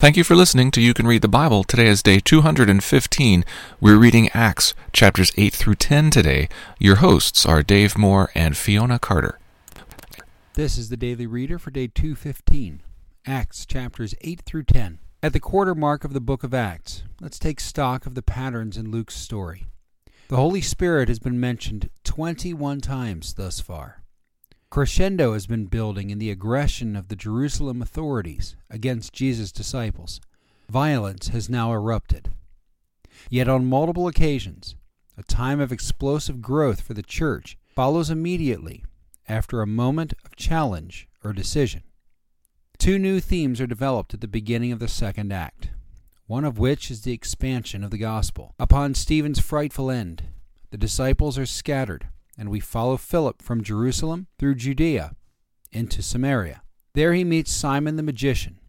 Thank you for listening to You Can Read the Bible. Today is day 215. We're reading Acts chapters 8 through 10 today. Your hosts are Dave Moore and Fiona Carter. This is the Daily Reader for day 215, Acts chapters 8 through 10. At the quarter mark of the book of Acts, let's take stock of the patterns in Luke's story. The Holy Spirit has been mentioned 21 times thus far. Crescendo has been building in the aggression of the Jerusalem authorities against Jesus' disciples. Violence has now erupted. Yet on multiple occasions, a time of explosive growth for the church follows immediately after a moment of challenge or decision. Two new themes are developed at the beginning of the second act, one of which is the expansion of the gospel. Upon Stephen's frightful end, the disciples are scattered and we follow Philip from Jerusalem through Judea into Samaria. There he meets Simon the magician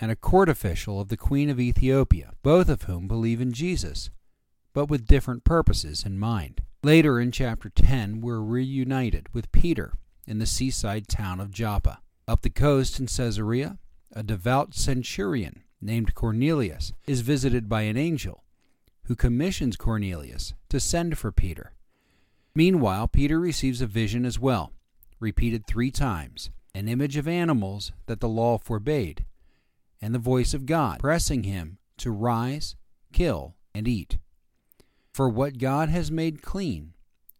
and a court official of the Queen of Ethiopia, both of whom believe in Jesus, but with different purposes in mind. Later in chapter 10, we're reunited with Peter in the seaside town of Joppa. Up the coast in Caesarea, a devout centurion named Cornelius is visited by an angel who commissions Cornelius to send for Peter. Meanwhile, Peter receives a vision as well, repeated three times an image of animals that the law forbade, and the voice of God pressing him to rise, kill, and eat. For what God has made clean,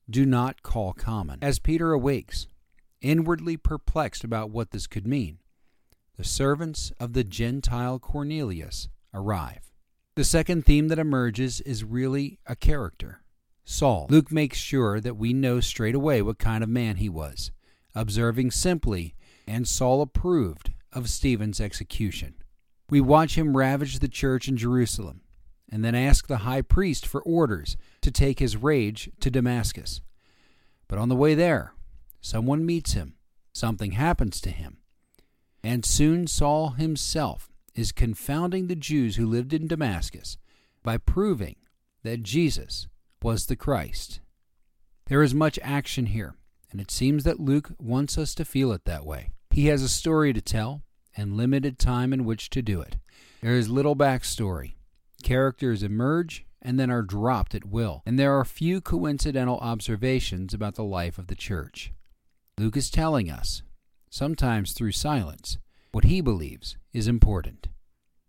do not call common. As Peter awakes, inwardly perplexed about what this could mean, the servants of the Gentile Cornelius arrive. The second theme that emerges is really a character Saul. Luke makes sure that we know straight away what kind of man he was, observing simply, and Saul approved of Stephen's execution. We watch him ravage the church in Jerusalem, and then ask the high priest for orders to take his rage to Damascus. But on the way there, someone meets him, something happens to him, and soon Saul himself is confounding the Jews who lived in Damascus by proving that Jesus was the Christ. There is much action here, and it seems that Luke wants us to feel it that way. He has a story to tell and limited time in which to do it. There is little backstory. Characters emerge and then are dropped at will, and there are few coincidental observations about the life of the church. Luke is telling us, sometimes through silence, what he believes is important.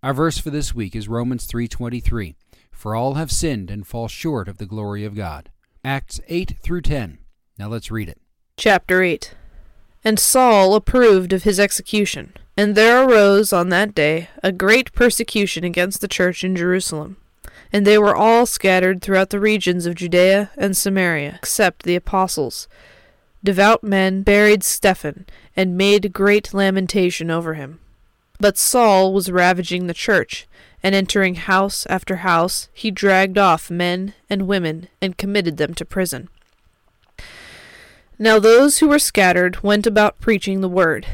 Our verse for this week is Romans 3:23. For all have sinned and fall short of the glory of God. Acts 8 through 10. Now let's read it. Chapter 8 And Saul approved of his execution. And there arose on that day a great persecution against the church in Jerusalem. And they were all scattered throughout the regions of Judea and Samaria, except the apostles. Devout men buried Stephen, and made great lamentation over him. But Saul was ravaging the church, and entering house after house, he dragged off men and women and committed them to prison. Now those who were scattered went about preaching the word.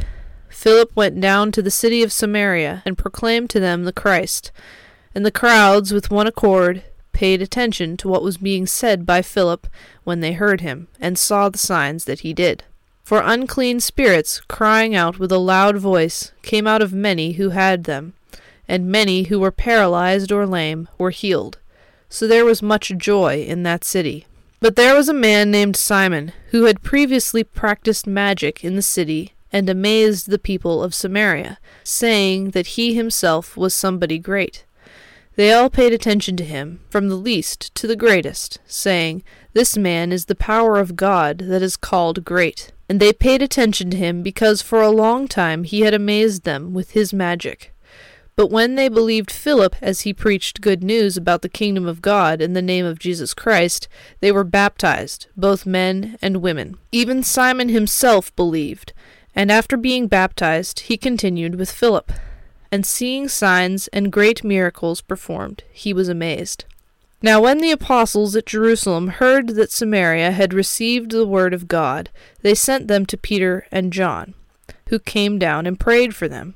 Philip went down to the city of Samaria and proclaimed to them the Christ. And the crowds, with one accord, paid attention to what was being said by Philip when they heard him, and saw the signs that he did. For unclean spirits, crying out with a loud voice, came out of many who had them and many who were paralyzed or lame were healed. So there was much joy in that city. But there was a man named Simon, who had previously practiced magic in the city, and amazed the people of Samaria, saying that he himself was somebody great. They all paid attention to him, from the least to the greatest, saying, This man is the power of God that is called great. And they paid attention to him because for a long time he had amazed them with his magic. But when they believed Philip as he preached good news about the kingdom of God in the name of Jesus Christ, they were baptized, both men and women. Even Simon himself believed, and after being baptized, he continued with Philip. And seeing signs and great miracles performed, he was amazed. Now, when the apostles at Jerusalem heard that Samaria had received the word of God, they sent them to Peter and John, who came down and prayed for them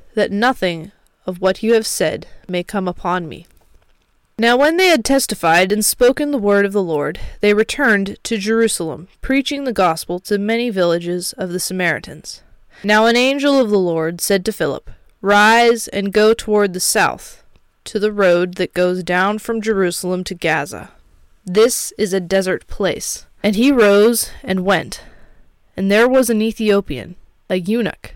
that nothing of what you have said may come upon me. Now, when they had testified and spoken the word of the Lord, they returned to Jerusalem, preaching the gospel to many villages of the Samaritans. Now an angel of the Lord said to Philip, Rise and go toward the south, to the road that goes down from Jerusalem to Gaza. This is a desert place. And he rose and went. And there was an Ethiopian, a eunuch,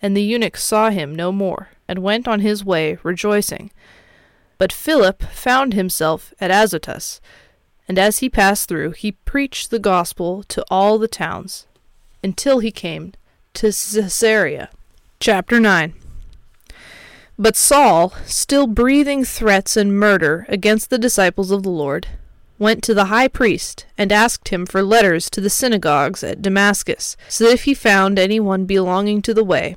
And the eunuch saw him no more, and went on his way rejoicing. But Philip found himself at Azotus and as he passed through, he preached the gospel to all the towns, until he came to Caesarea. Chapter 9 But Saul, still breathing threats and murder against the disciples of the Lord, went to the high priest and asked him for letters to the synagogues at Damascus, so that if he found any one belonging to the way,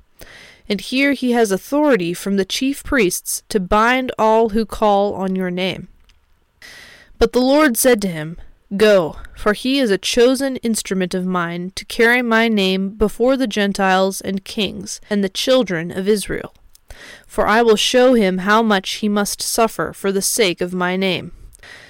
And here he has authority from the chief priests to bind all who call on your name. But the Lord said to him, Go, for he is a chosen instrument of mine to carry my name before the Gentiles and kings and the children of Israel. For I will show him how much he must suffer for the sake of my name.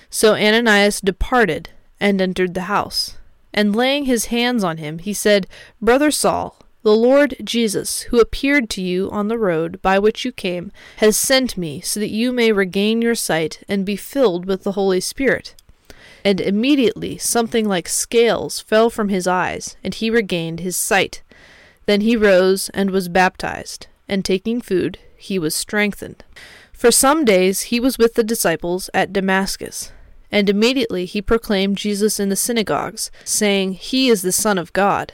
So Ananias departed and entered the house. And laying his hands on him, he said, Brother Saul, the Lord Jesus, who appeared to you on the road by which you came, has sent me so that you may regain your sight and be filled with the Holy Spirit. And immediately something like scales fell from his eyes, and he regained his sight. Then he rose and was baptized, and taking food, he was strengthened. For some days he was with the disciples at Damascus. And immediately he proclaimed Jesus in the synagogues, saying, He is the Son of God.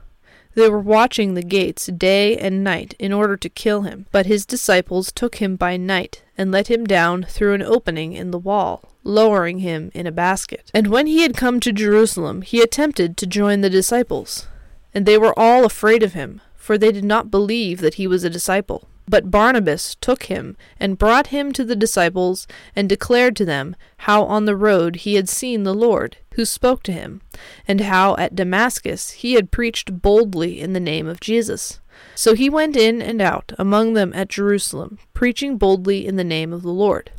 They were watching the gates day and night in order to kill him, but his disciples took him by night and let him down through an opening in the wall, lowering him in a basket. And when he had come to Jerusalem, he attempted to join the disciples. And they were all afraid of him, for they did not believe that he was a disciple. But Barnabas took him and brought him to the disciples and declared to them how on the road he had seen the Lord, who spoke to him, and how at Damascus he had preached boldly in the name of Jesus. So he went in and out among them at Jerusalem, preaching boldly in the name of the Lord.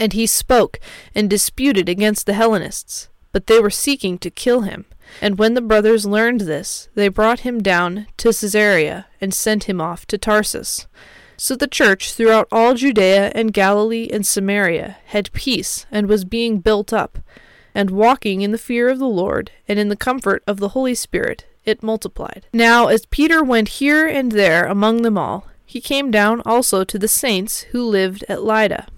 And he spoke and disputed against the Hellenists, but they were seeking to kill him. And when the brothers learned this, they brought him down to Caesarea and sent him off to Tarsus. So the church throughout all Judea and Galilee and Samaria had peace and was being built up, and walking in the fear of the Lord and in the comfort of the Holy Spirit, it multiplied. Now, as Peter went here and there among them all, he came down also to the saints who lived at Lydda.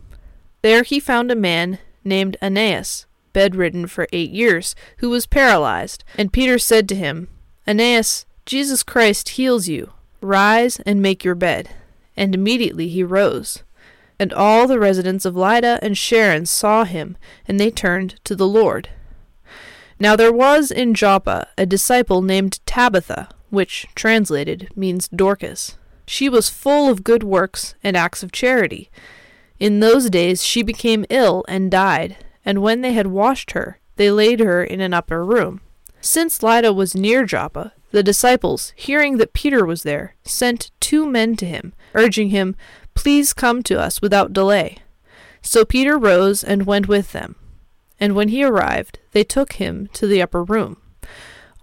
There he found a man named Aeneas, bedridden for eight years, who was paralyzed. And Peter said to him, Aeneas, Jesus Christ heals you. Rise and make your bed and immediately he rose. And all the residents of Lydda and Sharon saw him, and they turned to the Lord. Now there was in Joppa a disciple named Tabitha, which, translated, means Dorcas. She was full of good works and acts of charity. In those days she became ill and died, and when they had washed her, they laid her in an upper room. Since Lydda was near Joppa, the disciples, hearing that Peter was there, sent two men to him, urging him, Please come to us without delay. So Peter rose and went with them. And when he arrived, they took him to the upper room.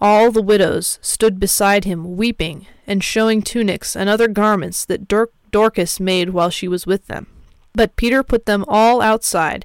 All the widows stood beside him, weeping, and showing tunics and other garments that Dor- Dorcas made while she was with them. But Peter put them all outside,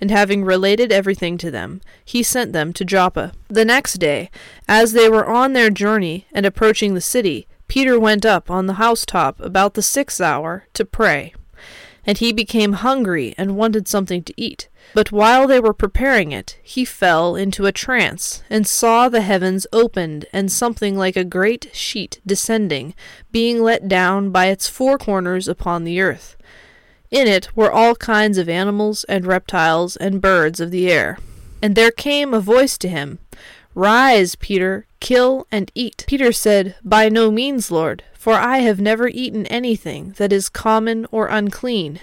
and having related everything to them, he sent them to Joppa. The next day, as they were on their journey and approaching the city, Peter went up on the housetop about the sixth hour to pray. And he became hungry and wanted something to eat. But while they were preparing it, he fell into a trance, and saw the heavens opened, and something like a great sheet descending, being let down by its four corners upon the earth. In it were all kinds of animals and reptiles and birds of the air. And there came a voice to him, Rise, Peter, kill and eat. Peter said, By no means, Lord, for I have never eaten anything that is common or unclean.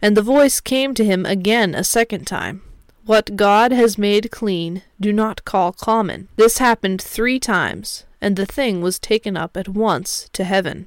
And the voice came to him again a second time. What God has made clean, do not call common. This happened three times, and the thing was taken up at once to heaven.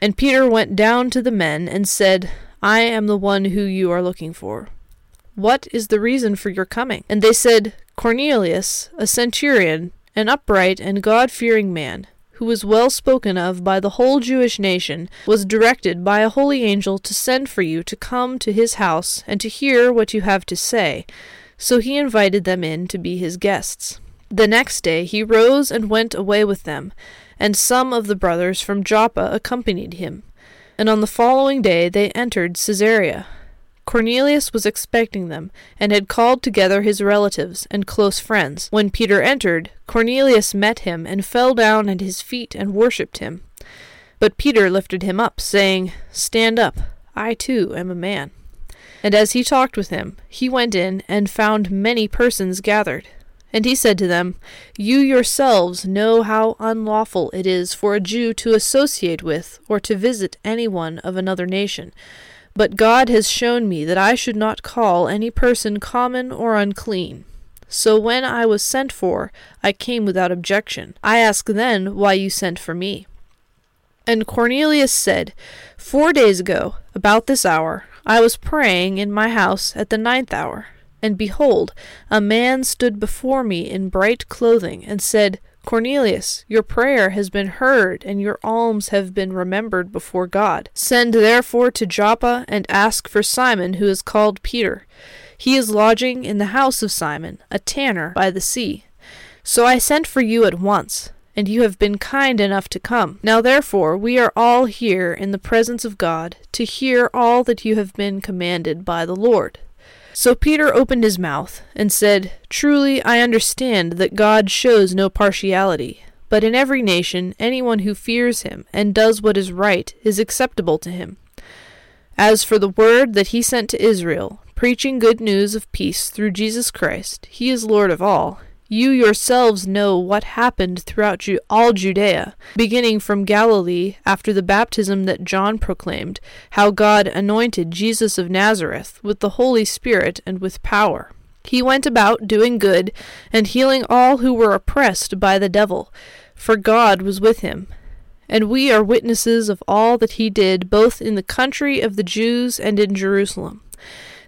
And Peter went down to the men and said, I am the one who you are looking for. What is the reason for your coming? And they said, Cornelius, a centurion, an upright and God fearing man, who was well spoken of by the whole Jewish nation, was directed by a holy angel to send for you to come to his house and to hear what you have to say. So he invited them in to be his guests. The next day he rose and went away with them and some of the brothers from Joppa accompanied him. And on the following day they entered Caesarea. Cornelius was expecting them, and had called together his relatives and close friends. When Peter entered, Cornelius met him, and fell down at his feet and worshipped him. But Peter lifted him up, saying, Stand up, I too am a man. And as he talked with him, he went in and found many persons gathered. And he said to them, You yourselves know how unlawful it is for a Jew to associate with or to visit any one of another nation. But God has shown me that I should not call any person common or unclean. So when I was sent for, I came without objection. I ask then why you sent for me. And Cornelius said, Four days ago, about this hour, I was praying in my house at the ninth hour. And behold, a man stood before me in bright clothing, and said, Cornelius, your prayer has been heard, and your alms have been remembered before God. Send therefore to Joppa, and ask for Simon, who is called Peter. He is lodging in the house of Simon, a tanner by the sea. So I sent for you at once, and you have been kind enough to come. Now therefore we are all here in the presence of God, to hear all that you have been commanded by the Lord. So Peter opened his mouth and said, Truly I understand that God shows no partiality, but in every nation anyone who fears him and does what is right is acceptable to him. As for the word that he sent to Israel, preaching good news of peace through Jesus Christ, he is Lord of all, you yourselves know what happened throughout Ju- all Judea, beginning from Galilee after the baptism that John proclaimed, how God anointed Jesus of Nazareth with the Holy Spirit and with power. He went about doing good and healing all who were oppressed by the devil, for God was with him. And we are witnesses of all that he did, both in the country of the Jews and in Jerusalem.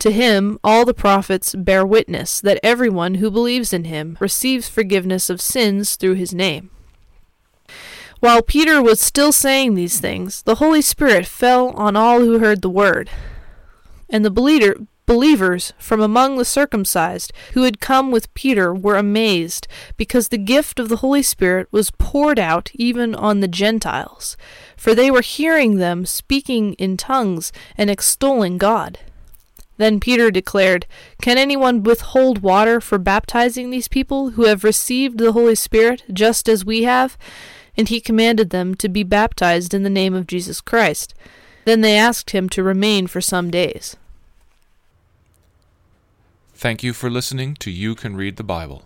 To him all the prophets bear witness that everyone who believes in him receives forgiveness of sins through his name. While Peter was still saying these things, the Holy Spirit fell on all who heard the word. And the believer, believers from among the circumcised who had come with Peter were amazed, because the gift of the Holy Spirit was poured out even on the Gentiles, for they were hearing them speaking in tongues and extolling God. Then Peter declared, Can anyone withhold water for baptizing these people who have received the Holy Spirit just as we have? and he commanded them to be baptized in the name of Jesus Christ. Then they asked him to remain for some days. Thank you for listening to You Can Read the Bible.